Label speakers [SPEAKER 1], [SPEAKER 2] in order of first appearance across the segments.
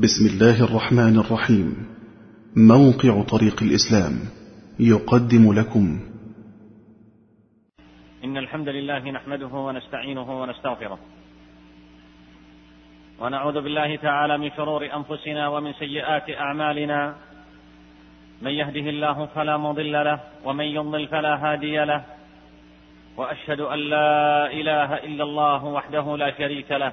[SPEAKER 1] بسم الله الرحمن الرحيم. موقع طريق الإسلام يقدم لكم.
[SPEAKER 2] إن الحمد لله نحمده ونستعينه ونستغفره. ونعوذ بالله تعالى من شرور أنفسنا ومن سيئات أعمالنا. من يهده الله فلا مضل له ومن يضلل فلا هادي له. وأشهد أن لا إله إلا الله وحده لا شريك له.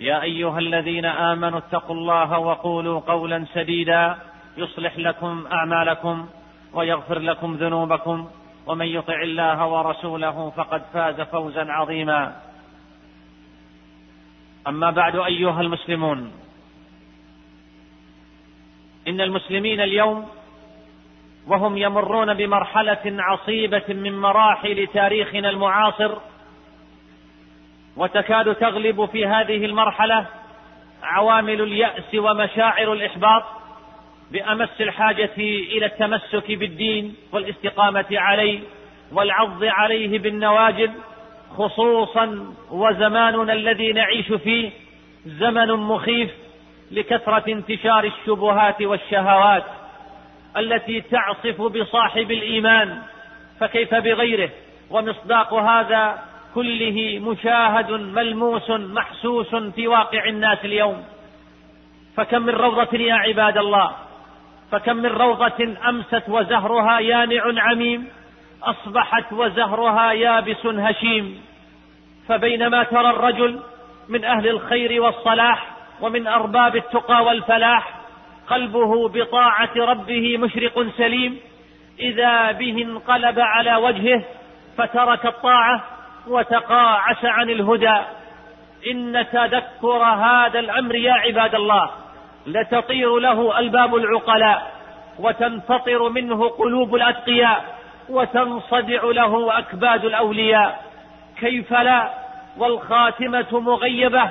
[SPEAKER 2] يا أيها الذين آمنوا اتقوا الله وقولوا قولا سديدا يصلح لكم أعمالكم ويغفر لكم ذنوبكم ومن يطع الله ورسوله فقد فاز فوزا عظيما. أما بعد أيها المسلمون إن المسلمين اليوم وهم يمرون بمرحلة عصيبة من مراحل تاريخنا المعاصر وتكاد تغلب في هذه المرحلة عوامل اليأس ومشاعر الإحباط بأمس الحاجة إلى التمسك بالدين والاستقامة عليه والعض عليه بالنواجذ خصوصا وزماننا الذي نعيش فيه زمن مخيف لكثرة انتشار الشبهات والشهوات التي تعصف بصاحب الإيمان فكيف بغيره؟ ومصداق هذا كله مشاهد ملموس محسوس في واقع الناس اليوم. فكم من روضة يا عباد الله. فكم من روضة أمست وزهرها يانع عميم. أصبحت وزهرها يابس هشيم. فبينما ترى الرجل من أهل الخير والصلاح ومن أرباب التقى والفلاح قلبه بطاعة ربه مشرق سليم. إذا به انقلب على وجهه فترك الطاعة وتقاعس عن الهدى. إن تذكر هذا الأمر يا عباد الله لتطير له ألباب العقلاء وتنفطر منه قلوب الأتقياء وتنصدع له أكباد الأولياء. كيف لا؟ والخاتمة مغيبة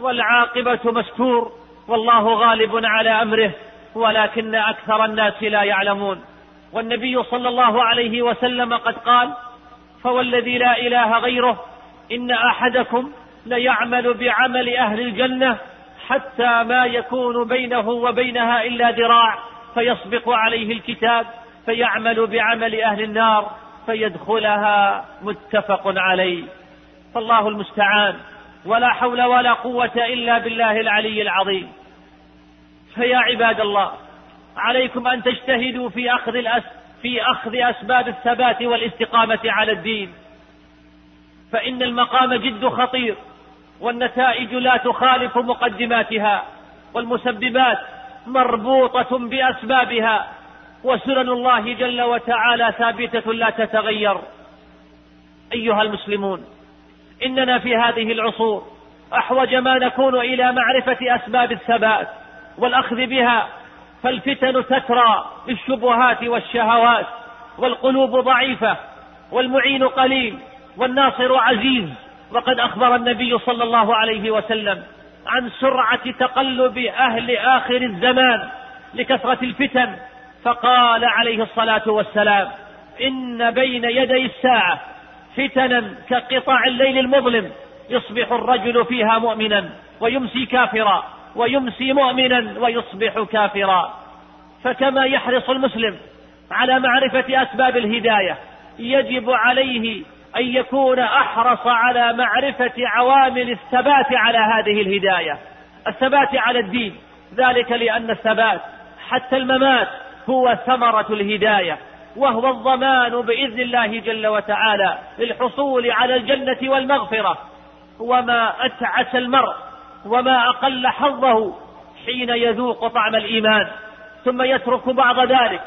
[SPEAKER 2] والعاقبة مستور والله غالب على أمره ولكن أكثر الناس لا يعلمون. والنبي صلى الله عليه وسلم قد قال فوالذي لا إله غيره إن أحدكم ليعمل بعمل أهل الجنة حتى ما يكون بينه وبينها إلا ذراع فيسبق عليه الكتاب فيعمل بعمل أهل النار فيدخلها متفق عليه. فالله المستعان. ولا حول ولا قوة إلا بالله العلي العظيم. فيا عباد الله عليكم أن تجتهدوا في أخذ الأس في أخذ أسباب الثبات والاستقامة على الدين. فإن المقام جد خطير والنتائج لا تخالف مقدماتها والمسببات مربوطة بأسبابها وسنن الله جل وتعالى ثابتة لا تتغير. أيها المسلمون إننا في هذه العصور أحوج ما نكون إلى معرفة أسباب الثبات والأخذ بها فالفتن تترى بالشبهات والشهوات والقلوب ضعيفة والمعين قليل والناصر عزيز. وقد أخبر النبي صلى الله عليه وسلم عن سرعة تقلب أهل آخر الزمان لكثرة الفتن فقال عليه الصلاة والسلام إن بين يدي الساعة فتنا كقطع الليل المظلم يصبح الرجل فيها مؤمنا ويمسي كافرا. ويمسي مؤمنا ويصبح كافرا. فكما يحرص المسلم على معرفة أسباب الهداية يجب عليه أن يكون أحرص على معرفة عوامل الثبات على هذه الهداية. الثبات على الدين ذلك لأن الثبات حتى الممات هو ثمرة الهداية وهو الضمان بإذن الله جل وتعالى للحصول على الجنة والمغفرة. وما أتعس المرء وما أقل حظه حين يذوق طعم الإيمان ثم يترك بعض ذلك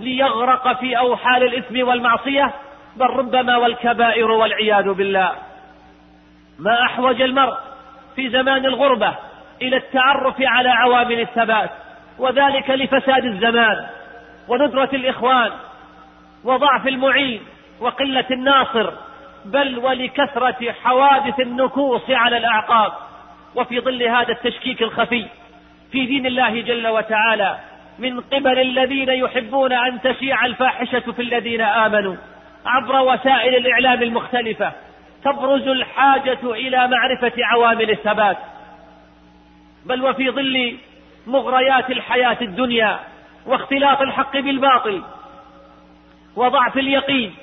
[SPEAKER 2] ليغرق في أوحال الإثم والمعصية بل ربما والكبائر والعياذ بالله. ما أحوج المرء في زمان الغربة إلى التعرف على عوامل الثبات وذلك لفساد الزمان وندرة الإخوان وضعف المعين وقلة الناصر بل ولكثرة حوادث النكوص على الأعقاب. وفي ظل هذا التشكيك الخفي في دين الله جل وتعالى من قبل الذين يحبون أن تشيع الفاحشة في الذين آمنوا عبر وسائل الإعلام المختلفة تبرز الحاجة إلى معرفة عوامل الثبات. بل وفي ظل مغريات الحياة الدنيا واختلاط الحق بالباطل وضعف اليقين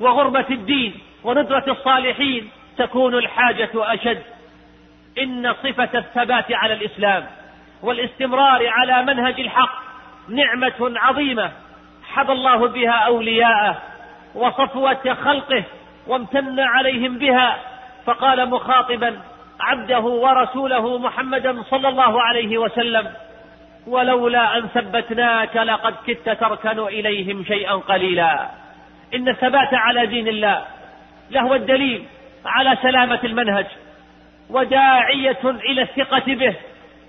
[SPEAKER 2] وغربة الدين وندرة الصالحين تكون الحاجة أشد. إن صفة الثبات على الإسلام والاستمرار على منهج الحق نعمة عظيمة حب الله بها أولياءه وصفوة خلقه وامتن عليهم بها. فقال مخاطبا عبده ورسوله محمدا صلى الله عليه وسلم ولولا أن ثبتناك لقد كدت تركن إليهم شيئا قليلا. إن الثبات على دين الله لهو الدليل على سلامة المنهج. وداعية إلى الثقة به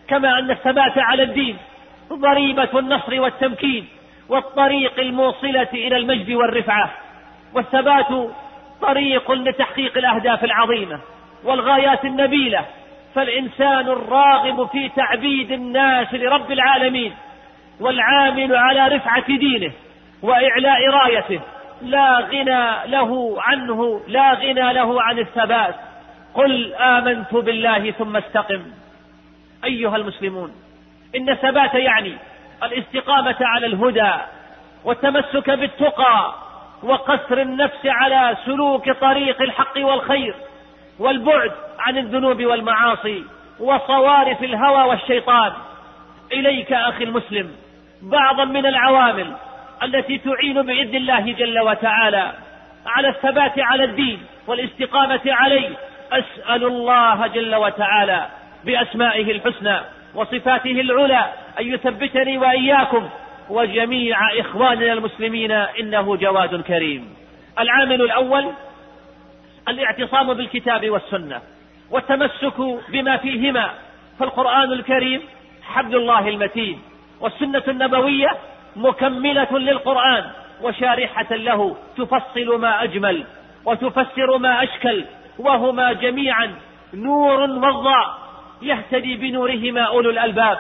[SPEAKER 2] كما أن الثبات على الدين ضريبة النصر والتمكين والطريق الموصلة إلى المجد والرفعة. والثبات طريق لتحقيق الأهداف العظيمة والغايات النبيلة. فالإنسان الراغب في تعبيد الناس لرب العالمين والعامل على رفعة دينه وإعلاء رايته. لا غنى له عنه لا غنى له عن الثبات. قل آمنت بالله ثم استقم. أيها المسلمون إن الثبات يعني الاستقامة على الهدى والتمسك بالتقى وقصر النفس على سلوك طريق الحق والخير والبعد عن الذنوب والمعاصي وصوارف الهوى والشيطان. إليك أخي المسلم بعضا من العوامل التي تعين بإذن الله جل وتعالى على الثبات على الدين والاستقامة عليه أسأل الله جل وتعالى بأسمائه الحسنى وصفاته العلى أن يثبتني وإياكم وجميع إخواننا المسلمين إنه جواد كريم. العامل الأول الاعتصام بالكتاب والسنة والتمسك بما فيهما فالقرآن الكريم حبل الله المتين والسنة النبوية مكملة للقرآن وشارحة له تفصل ما أجمل وتفسر ما أشكل وهما جميعا نور وضاء يهتدي بنورهما أولو الألباب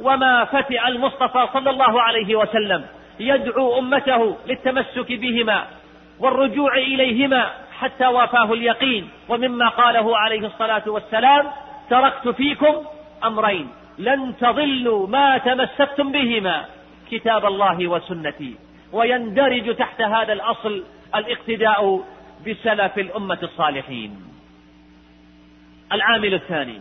[SPEAKER 2] وما فتئ المصطفى صلى الله عليه وسلم يدعو أمته للتمسك بهما والرجوع إليهما حتى وافاه اليقين ومما قاله عليه الصلاة والسلام تركت فيكم أمرين لن تضلوا ما تمسكتم بهما كتاب الله وسنتي ويندرج تحت هذا الأصل الاقتداء بسلف الأمة الصالحين. العامل الثاني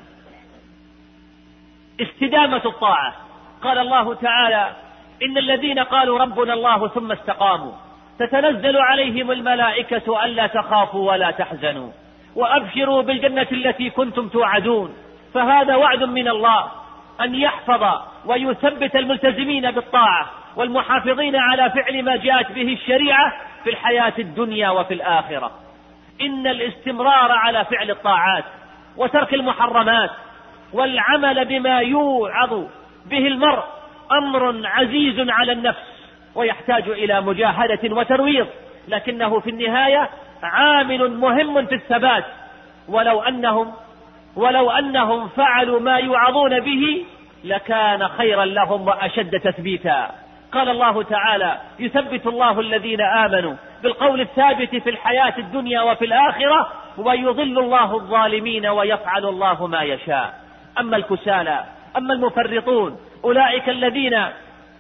[SPEAKER 2] استدامة الطاعة. قال الله تعالى إن الذين قالوا ربنا الله ثم استقاموا تتنزل عليهم الملائكة ألا تخافوا ولا تحزنوا وأبشروا بالجنة التي كنتم توعدون. فهذا وعد من الله أن يحفظ ويثبت الملتزمين بالطاعة. والمحافظين على فعل ما جاءت به الشريعة في الحياة الدنيا وفي الآخرة. إن الاستمرار على فعل الطاعات وترك المحرمات والعمل بما يوعظ به المرء أمر عزيز على النفس ويحتاج إلى مجاهدة وترويض لكنه في النهاية عامل مهم في الثبات. ولو أنهم ولو أنهم فعلوا ما يوعظون به لكان خيرا لهم وأشد تثبيتا. قال الله تعالى يثبت الله الذين آمنوا بالقول الثابت في الحياة الدنيا وفي الآخرة ويضل الله الظالمين ويفعل الله ما يشاء. أما الكسالى أما المفرطون أولئك الذين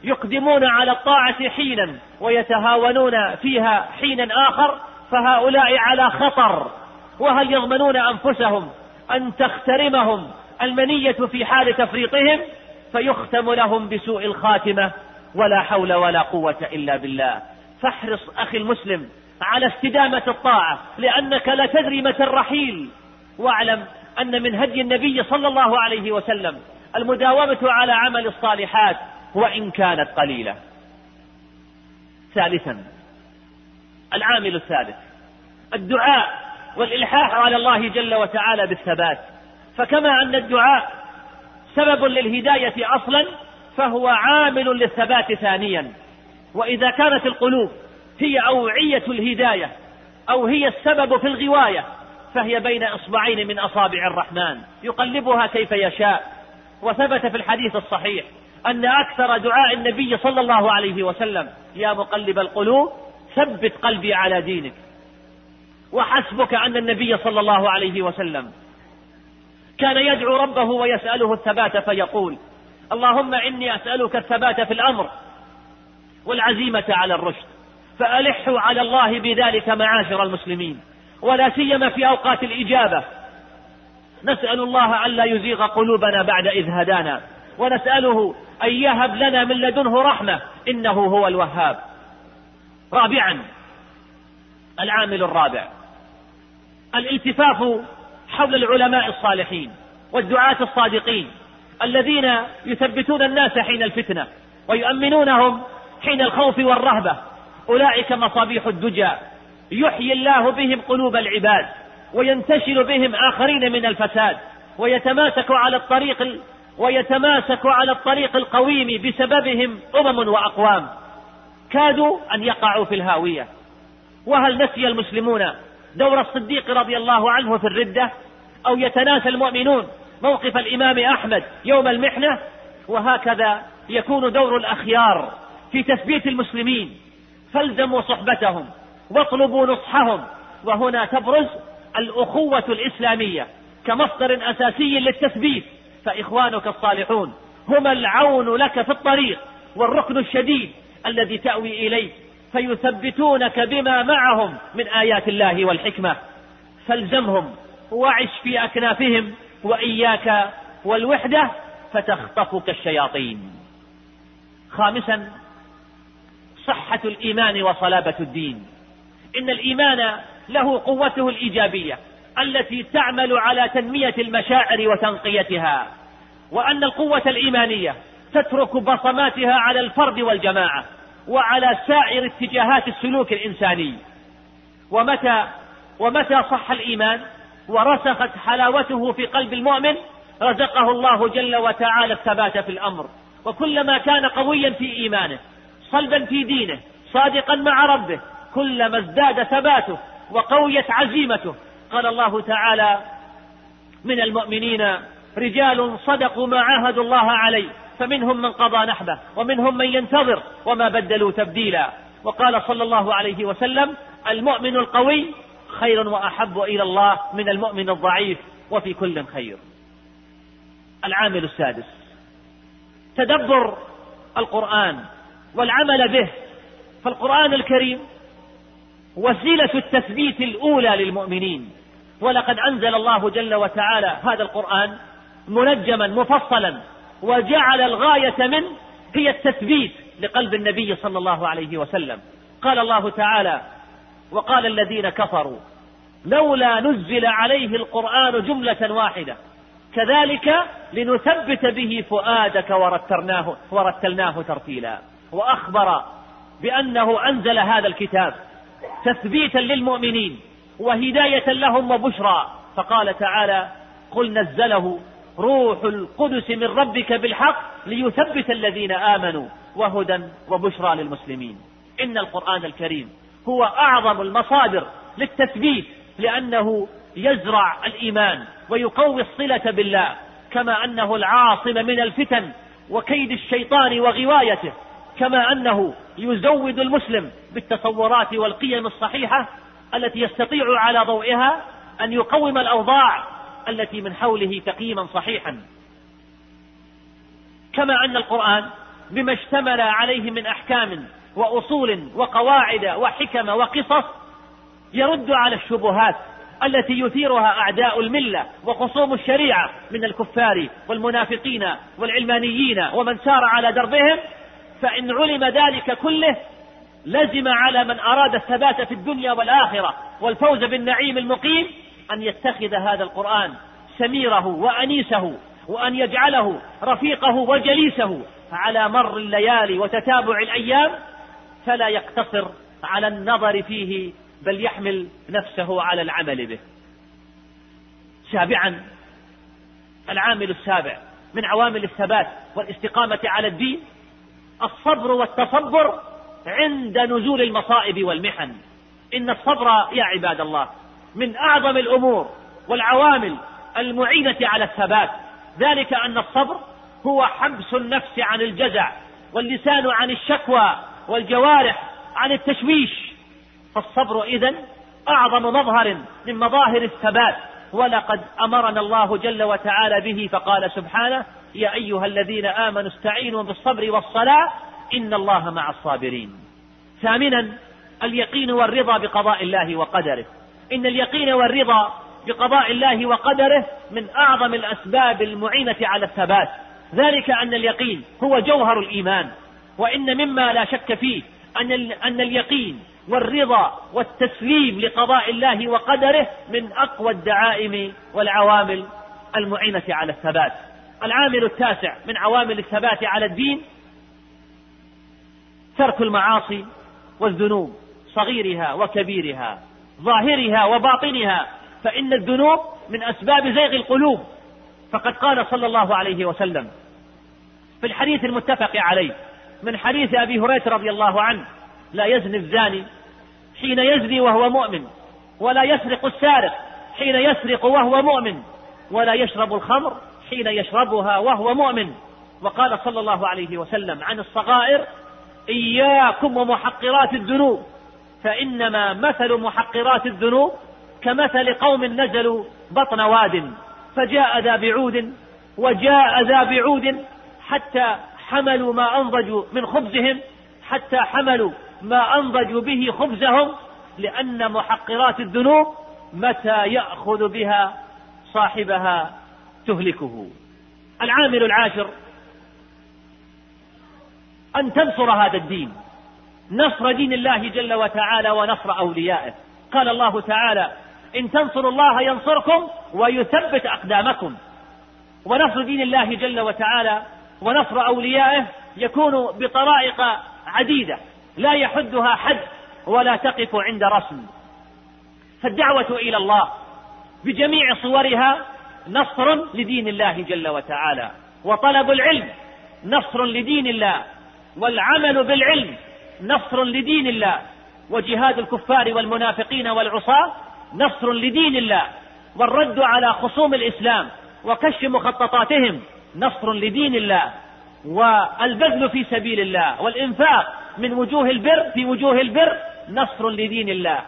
[SPEAKER 2] يقدمون على الطاعة حينا ويتهاونون فيها حينا آخر فهؤلاء على خطر. وهل يضمنون أنفسهم أن تخترمهم المنية في حال تفريطهم؟ فيختم لهم بسوء الخاتمة. ولا حول ولا قوة إلا بالله. فاحرص أخي المسلم على استدامة الطاعة لأنك لا تدري متى الرحيل. واعلم أن من هدي النبي صلى الله عليه وسلم المداومة على عمل الصالحات وإن كانت قليلة. ثالثا العامل الثالث الدعاء والإلحاح على الله جل وتعالى بالثبات. فكما أن الدعاء سبب للهداية أصلا فهو عامل للثبات ثانيا. وإذا كانت القلوب هي أوعية الهداية أو هي السبب في الغواية فهي بين إصبعين من أصابع الرحمن. يقلبها كيف يشاء. وثبت في الحديث الصحيح أن أكثر دعاء النبي صلى الله عليه وسلم يا مقلب القلوب ثبت قلبي على دينك. وحسبك أن النبي صلى الله عليه وسلم كان يدعو ربه ويسأله الثبات فيقول اللهم إني أسألك الثبات في الأمر والعزيمة على الرشد فألحوا على الله بذلك معاشر المسلمين ولا سيما في أوقات الإجابة. نسأل الله ألا يزيغ قلوبنا بعد إذ هدانا ونسأله أن يهب لنا من لدنه رحمة إنه هو الوهاب. رابعا العامل الرابع الالتفاف حول العلماء الصالحين والدعاة الصادقين. الذين يثبتون الناس حين الفتنة ويؤمنونهم حين الخوف والرهبة. أولئك مصابيح الدجى. يحيي الله بهم قلوب العباد وينتشل بهم آخرين من الفساد ويتماسك على الطريق ويتماسك على الطريق القويم بسببهم أمم وأقوام. كادوا أن يقعوا في الهاوية. وهل نسي المسلمون دور الصديق رضي الله عنه في الردة أو يتناسى المؤمنون؟ موقف الإمام أحمد يوم المحنة وهكذا يكون دور الأخيار في تثبيت المسلمين. فالزموا صحبتهم واطلبوا نصحهم وهنا تبرز الأخوة الإسلامية كمصدر أساسي للتثبيت. فإخوانك الصالحون هم العون لك في الطريق والركن الشديد الذي تأوي إليه فيثبتونك بما معهم من آيات الله والحكمة. فالزمهم وعش في أكنافهم وإياك والوحدة فتخطفك الشياطين خامسا صحة الإيمان وصلابة الدين. إن الإيمان له قوته الإيجابية التي تعمل على تنمية المشاعر وتنقيتها وأن القوة الإيمانية تترك بصماتها على الفرد والجماعة وعلى سائر اتجاهات السلوك الإنساني. ومتى ومتى صح الإيمان؟ ورسخت حلاوته في قلب المؤمن رزقه الله جل وتعالى الثبات في الأمر. وكلما كان قويا في إيمانه صلبا في دينه صادقا مع ربه كلما ازداد ثباته وقويت عزيمته. قال الله تعالى من المؤمنين رجال صدقوا ما عاهدوا الله عليه فمنهم من قضى نحبه ومنهم من ينتظر وما بدلوا تبديلا. وقال صلى الله عليه وسلم المؤمن القوي خير وأحب إلى الله من المؤمن الضعيف وفي كل خير. العامل السادس تدبر القرآن والعمل به فالقران الكريم. وسيلة التثبيت الأولى للمؤمنين. ولقد أنزل الله جل وتعالى هذا القرآن منجما مفصلا وجعل الغاية منه هي التثبيت لقلب النبي صلى الله عليه وسلم. قال الله تعالى وقال الذين كفروا لولا نزل عليه القرآن جملة واحدة. كذلك لنثبت به فؤادك ورتلناه ورتلناه ترتيلا. وأخبر بأنه أنزل هذا الكتاب تثبيتا للمؤمنين وهداية لهم وبشرى. فقال تعالى قل نزله روح القدس من ربك بالحق ليثبت الذين آمنوا وهدى وبشرى للمسلمين. إن القرآن الكريم هو أعظم المصادر للتثبيت لأنه يزرع الإيمان ويقوي الصلة بالله كما أنه العاصم من الفتن وكيد الشيطان وغوايته كما أنه يزود المسلم بالتصورات والقيم الصحيحة التي يستطيع على ضوئها أن يقوم الأوضاع التي من حوله تقييما صحيحا. كما أن القرآن بما اشتمل عليه من أحكام وأصول وقواعد وحكم وقصص يرد على الشبهات التي يثيرها أعداء الملة وخصوم الشريعة من الكفار والمنافقين والعلمانيين ومن سار على دربهم فإن علم ذلك كله لزم على من أراد الثبات في الدنيا والآخرة والفوز بالنعيم المقيم أن يتخذ هذا القرآن سميره وأنيسه وأن يجعله رفيقه وجليسه على مر الليالي وتتابع الأيام فلا يقتصر على النظر فيه بل يحمل نفسه على العمل به. سابعا العامل السابع من عوامل الثبات والاستقامة على الدين الصبر والتصبر عند نزول المصائب والمحن. إن الصبر يا عباد الله من أعظم الأمور والعوامل المعينة على الثبات. ذلك أن الصبر هو حبس النفس عن الجزع واللسان عن الشكوى والجوارح عن التشويش. فالصبر إذن أعظم مظهر من مظاهر الثبات. ولقد أمرنا الله جل وتعالى به فقال سبحانه يا أيها الذين آمنوا استعينوا بالصبر والصلاة إن الله مع الصابرين. ثامنا اليقين والرضا بقضاء الله وقدره. إن اليقين والرضا بقضاء الله وقدره من أعظم الأسباب المعينة على الثبات. ذلك أن اليقين هو جوهر الإيمان. وإن مما لا شك فيه أن أن اليقين والرضا والتسليم لقضاء الله وقدره من أقوى الدعائم والعوامل المعينة على الثبات. العامل التاسع من عوامل الثبات على الدين ترك المعاصي والذنوب صغيرها وكبيرها ظاهرها وباطنها. فإن الذنوب من أسباب زيغ القلوب. فقد قال صلى الله عليه وسلم في الحديث المتفق عليه من حديث أبي هريرة رضي الله عنه لا يزني الزاني حين يزني وهو مؤمن ولا يسرق السارق حين يسرق وهو مؤمن ولا يشرب الخمر حين يشربها وهو مؤمن. وقال صلى الله عليه وسلم عن الصغائر إياكم ومحقرات الذنوب فإنما مثل محقرات الذنوب كمثل قوم نزلوا بطن واد فجاء ذا بعود وجاء ذا بعود حتى حملوا ما أنضجوا من خبزهم حتى حملوا ما أنضجوا به خبزهم لأن محقرات الذنوب متى يأخذ بها صاحبها تهلكه. العامل العاشر أن تنصر هذا الدين نصر دين الله جل وتعالى ونصر أوليائه. قال الله تعالى إن تنصروا الله ينصركم ويثبت أقدامكم. ونصر دين الله جل وتعالى ونصر أوليائه يكون بطرائق عديدة لا يحدها حد ولا تقف عند رسم. فالدعوة إلى الله بجميع صورها نصر لدين الله جل وتعالى وطلب العلم نصر لدين الله والعمل بالعلم نصر لدين الله وجهاد الكفار والمنافقين والعصاة نصر لدين الله والرد على خصوم الإسلام وكشف مخططاتهم نصر لدين الله والبذل في سبيل الله والإنفاق من وجوه البر في وجوه البر نصر لدين الله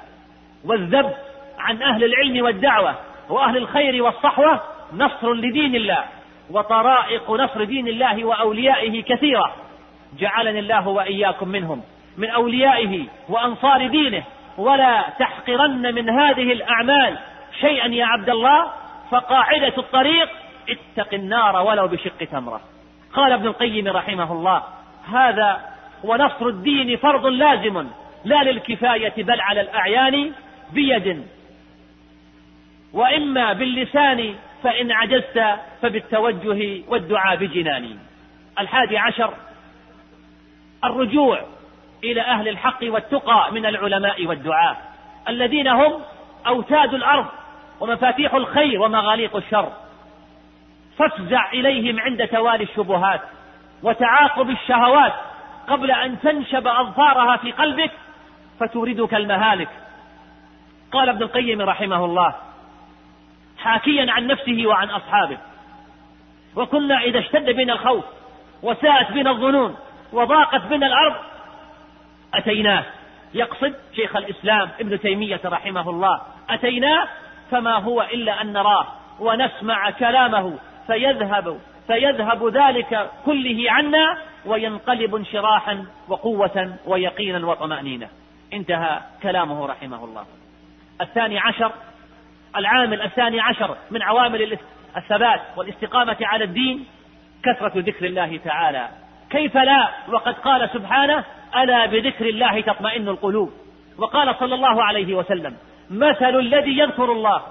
[SPEAKER 2] والذب عن أهل العلم والدعوة وأهل الخير والصحوة نصر لدين الله وطرائق نصر دين الله وأوليائه كثيرة. جعلني الله وإياكم منهم من أوليائه وأنصار دينه ولا تحقرن من هذه الأعمال. شيئا يا عبد الله فقاعدة الطريق اتق النار ولو بشق تمرة. قال ابن القيم رحمه الله هذا ونصر الدين فرض لازم لا للكفاية بل على الأعيان بيد. وإما باللسان فإن عجزت فبالتوجه والدعاء بجنان. الحادي عشر الرجوع إلى أهل الحق والتقى من العلماء والدعاة الذين هم أوتاد الأرض ومفاتيح الخير ومغاليق الشر. فافزع إليهم عند توالي الشبهات وتعاقب الشهوات قبل أن تنشب أظفارها في قلبك فتوردك المهالك. قال ابن القيم رحمه الله حاكيا عن نفسه وعن أصحابه وكنا إذا اشتد بنا الخوف وساءت بنا الظنون وضاقت بنا الأرض أتيناه. يقصد شيخ الإسلام ابن تيمية رحمه الله أتيناه فما هو إلا أن نراه ونسمع كلامه فيذهب فيذهب ذلك كله عنا وينقلب انشراحا وقوة ويقينا وطمأنينة. انتهى كلامه رحمه الله. الثاني عشر العامل الثاني عشر من عوامل الثبات والاستقامة على الدين كثرة ذكر الله تعالى. كيف لا؟ وقد قال سبحانه ألا بذكر الله تطمئن القلوب. وقال صلى الله عليه وسلم مثل الذي يذكر الله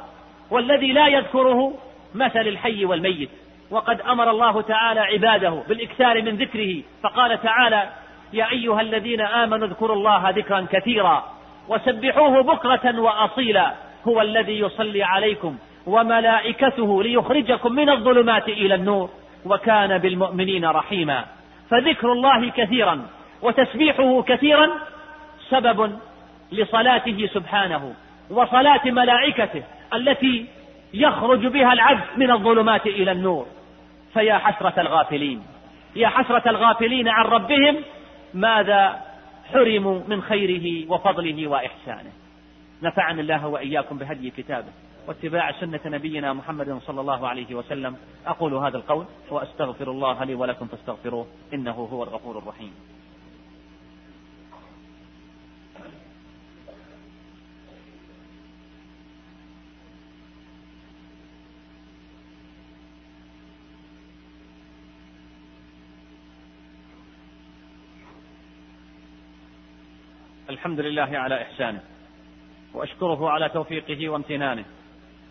[SPEAKER 2] والذي لا يذكره مثل الحي والميت. وقد أمر الله تعالى عباده بالإكثار من ذكره. فقال تعالى يا أيها الذين آمنوا اذكروا الله ذكرا كثيرا وسبحوه بكرة وأصيلا. هو الذي يصلي عليكم وملائكته ليخرجكم من الظلمات إلى النور. وكان بالمؤمنين رحيما. فذكر الله كثيرا وتسبيحه كثيرا سبب لصلاته سبحانه وصلاة ملائكته التي يخرج بها العبد من الظلمات إلى النور. فيا حسرة الغافلين. يا حسرة الغافلين عن ربهم ماذا حرموا من خيره وفضله وإحسانه. نفعني الله وإياكم بهدي كتابه واتباع سنة نبينا محمد صلى الله عليه وسلم. أقول هذا القول وأستغفر الله لي ولكم فاستغفروه إنه هو الغفور الرحيم. الحمد لله على إحسانه وأشكره على توفيقه وامتنانه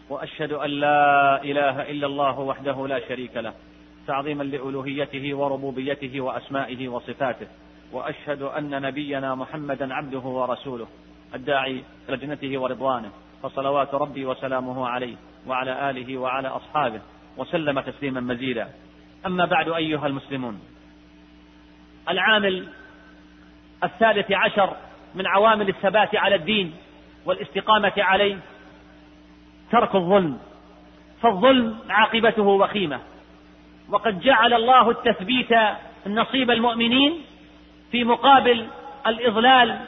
[SPEAKER 2] وأشهد أن لا إله إلا الله وحده لا شريك له تعظيما لألوهيته وربوبيته وأسمائه وصفاته وأشهد أن نبينا محمدا عبده ورسوله الداعي لجنته ورضوانه فصلوات ربي وسلامه عليه وعلى آله وعلى أصحابه وسلم تسليما مزيدا. أما بعد أيها المسلمون العامل الثالث عشر من عوامل الثبات على الدين والاستقامة عليه. ترك الظلم. فالظلم عاقبته وخيمة. وقد جعل الله التثبيت نصيب المؤمنين في مقابل الإضلال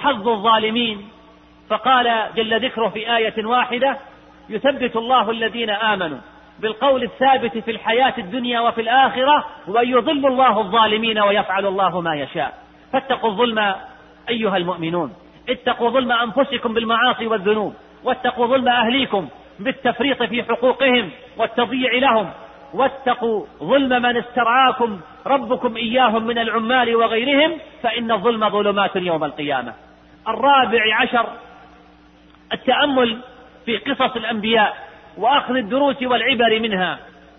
[SPEAKER 2] حظ الظالمين. فقال جل ذكره في آية واحدة يثبت الله الذين آمنوا بالقول الثابت في الحياة الدنيا وفي الآخرة ويضل الله الظالمين ويفعل الله ما يشاء. فاتقوا الظلم أيها المؤمنون اتقوا ظلم أنفسكم بالمعاصي والذنوب واتقوا ظلم أهليكم بالتفريط في حقوقهم والتضييع لهم واتقوا ظلم من استرعاكم ربكم إياهم من العمال وغيرهم فإن الظلم ظلمات يوم القيامة. الرابع عشر التأمل في قصص الأنبياء وأخذ الدروس والعبر منها.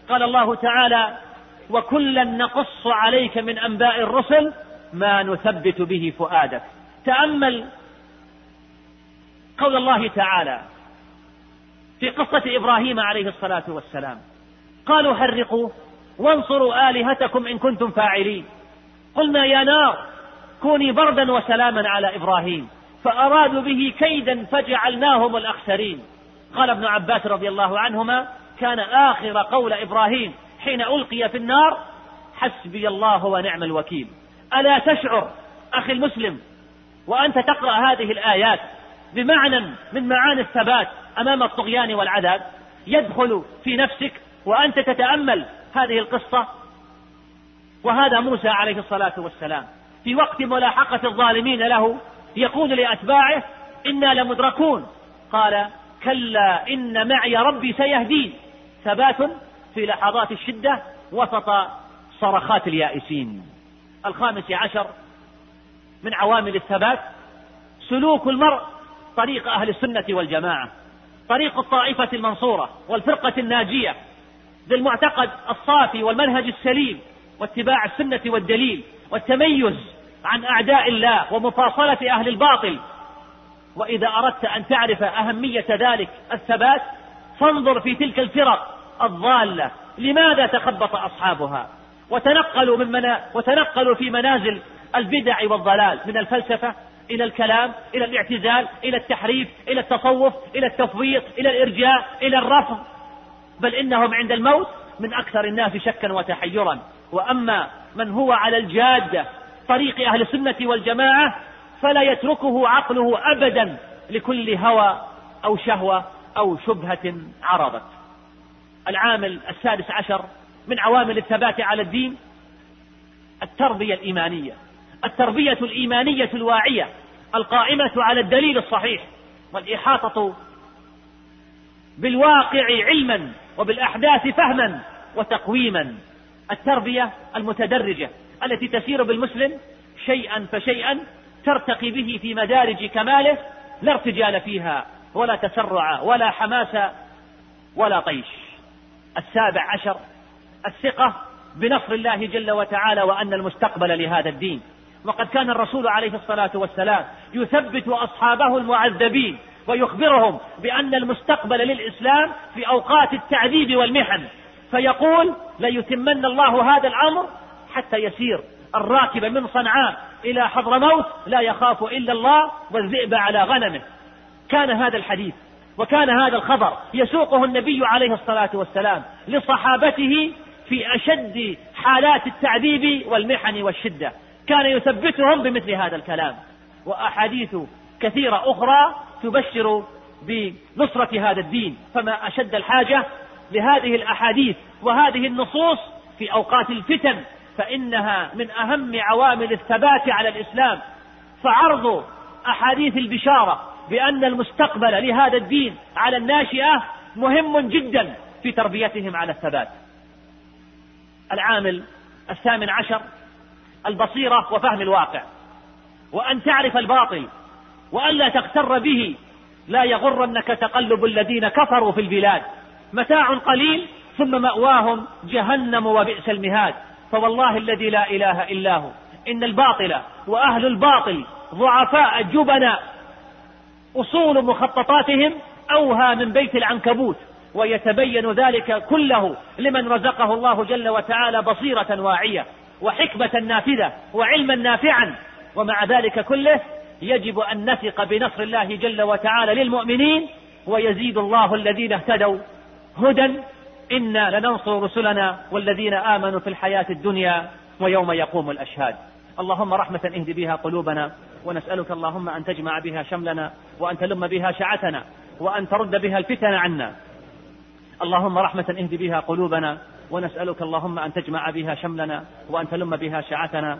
[SPEAKER 2] قال الله تعالى وكلا نقص عليك من أنباء الرسل ما نثبت به فؤادك. تأمل قول الله تعالى في قصة إبراهيم عليه الصلاة والسلام. قالوا حرقوه وانصروا آلهتكم إن كنتم فاعلين. قلنا يا نار كوني بردا وسلاما على إبراهيم فأرادوا به كيدا فجعلناهم الأخسرين. قال ابن عباس رضي الله عنهما كان آخر قول إبراهيم حين ألقي في النار حسبي الله ونعم الوكيل. ألا تشعر أخي المسلم وأنت تقرأ هذه الآيات بمعنى من معاني الثبات أمام الطغيان والعذاب يدخل في نفسك وأنت تتأمل هذه القصة. وهذا موسى عليه الصلاة والسلام في وقت ملاحقة الظالمين له يقول لأتباعه إنا لمدركون قال كلا إن معي ربي سيهدين ثبات في لحظات الشدة وسط صرخات اليائسين. الخامس عشر من عوامل الثبات سلوك المرء طريق أهل السنة والجماعة طريق الطائفة المنصورة والفرقة الناجية بالمعتقد الصافي والمنهج السليم واتباع السنة والدليل والتميز عن أعداء الله ومفاصلة أهل الباطل. وإذا أردت أن تعرف أهمية ذلك الثبات فانظر في تلك الفرق الضالة. لماذا تخبط أصحابها؟ وتنقلوا من منا وتنقلوا في منازل البدع والضلال من الفلسفة إلى الكلام إلى الاعتزال إلى التحريف إلى التصوف إلى التفويض إلى الإرجاء إلى الرفض. بل إنهم عند الموت من أكثر الناس شكا وتحيرا. وأما من هو على الجادة طريق أهل السنة والجماعة فلا يتركه عقله أبدا لكل هوى أو شهوة أو شبهة عرضت. العامل السادس عشر من عوامل الثبات على الدين التربية الإيمانية. التربية الإيمانية الواعية القائمة على الدليل الصحيح والإحاطة بالواقع علما وبالأحداث فهما وتقويما. التربية المتدرجة التي تسير بالمسلم شيئا فشيئا ترتقي به في مدارج كماله لا ارتجال فيها ولا تسرع ولا حماس ولا طيش. السابع عشر الثقة بنصر الله جل وتعالى وأن المستقبل لهذا الدين. وقد كان الرسول عليه الصلاة والسلام يثبت أصحابه المعذبين ويخبرهم بأن المستقبل للإسلام في أوقات التعذيب والمحن. فيقول ليتمن الله هذا الأمر حتى يسير. الراكب من صنعاء إلى حضرموت لا يخاف إلا الله والذئب على غنمه. كان هذا الحديث وكان هذا الخبر يسوقه النبي عليه الصلاة والسلام لصحابته في أشد حالات التعذيب والمحن والشدة. كان يثبتهم بمثل هذا الكلام. وأحاديث كثيرة أخرى تبشر بنصرة هذا الدين. فما أشد الحاجة لهذه الأحاديث وهذه النصوص في أوقات الفتن فإنها من أهم عوامل الثبات على الإسلام. فعرض أحاديث البشارة بأن المستقبل لهذا الدين على الناشئة مهم جدا في تربيتهم على الثبات. العامل الثامن عشر البصيرة وفهم الواقع. وأن تعرف الباطل وألا تغتر به. لا يغرنك تقلب الذين كفروا في البلاد. متاع قليل ثم مأواهم جهنم وبئس المهاد. فوالله الذي لا إله إلا هو. إن الباطل وأهل الباطل ضعفاء جبنا أصول مخططاتهم أوهى من بيت العنكبوت. ويتبين ذلك كله لمن رزقه الله جل وتعالى بصيرة واعية. وحكمة نافذة وعلما نافعا. ومع ذلك كله يجب أن نثق بنصر الله جل وتعالى للمؤمنين ويزيد الله الذين اهتدوا. هدى إنا لننصر رسلنا والذين آمنوا في الحياة الدنيا ويوم يقوم الأشهاد. اللهم رحمة اهد بها قلوبنا ونسألك اللهم أن تجمع بها شملنا وأن تلم بها شعتنا وأن ترد بها الفتن عنا. اللهم رحمة اهد بها قلوبنا ونسألك اللهم أن تجمع بها شملنا وأن تلم بها شعتنا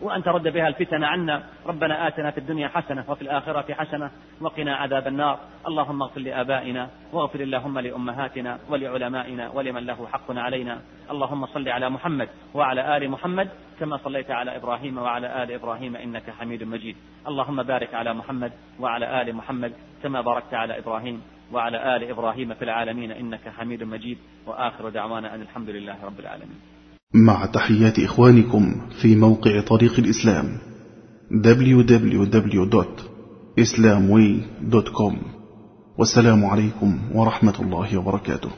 [SPEAKER 2] وأن ترد بها الفتن عنا. ربنا آتنا في الدنيا حسنة وفي الآخرة حسنة وقنا عذاب النار. اللهم اغفر لآبائنا واغفر اللهم لأمهاتنا ولعلمائنا ولمن له حق علينا. اللهم صل على محمد وعلى آل محمد كما صليت على إبراهيم وعلى آل إبراهيم إنك حميد مجيد. اللهم بارك على محمد وعلى آل محمد كما باركت على إبراهيم. وعلى آل إبراهيم في العالمين إنك حميد مجيد. وآخر دعوانا أن الحمد لله رب العالمين.
[SPEAKER 1] مع تحيات إخوانكم في موقع طريق الإسلام www.islamway.com والسلام عليكم ورحمة الله وبركاته.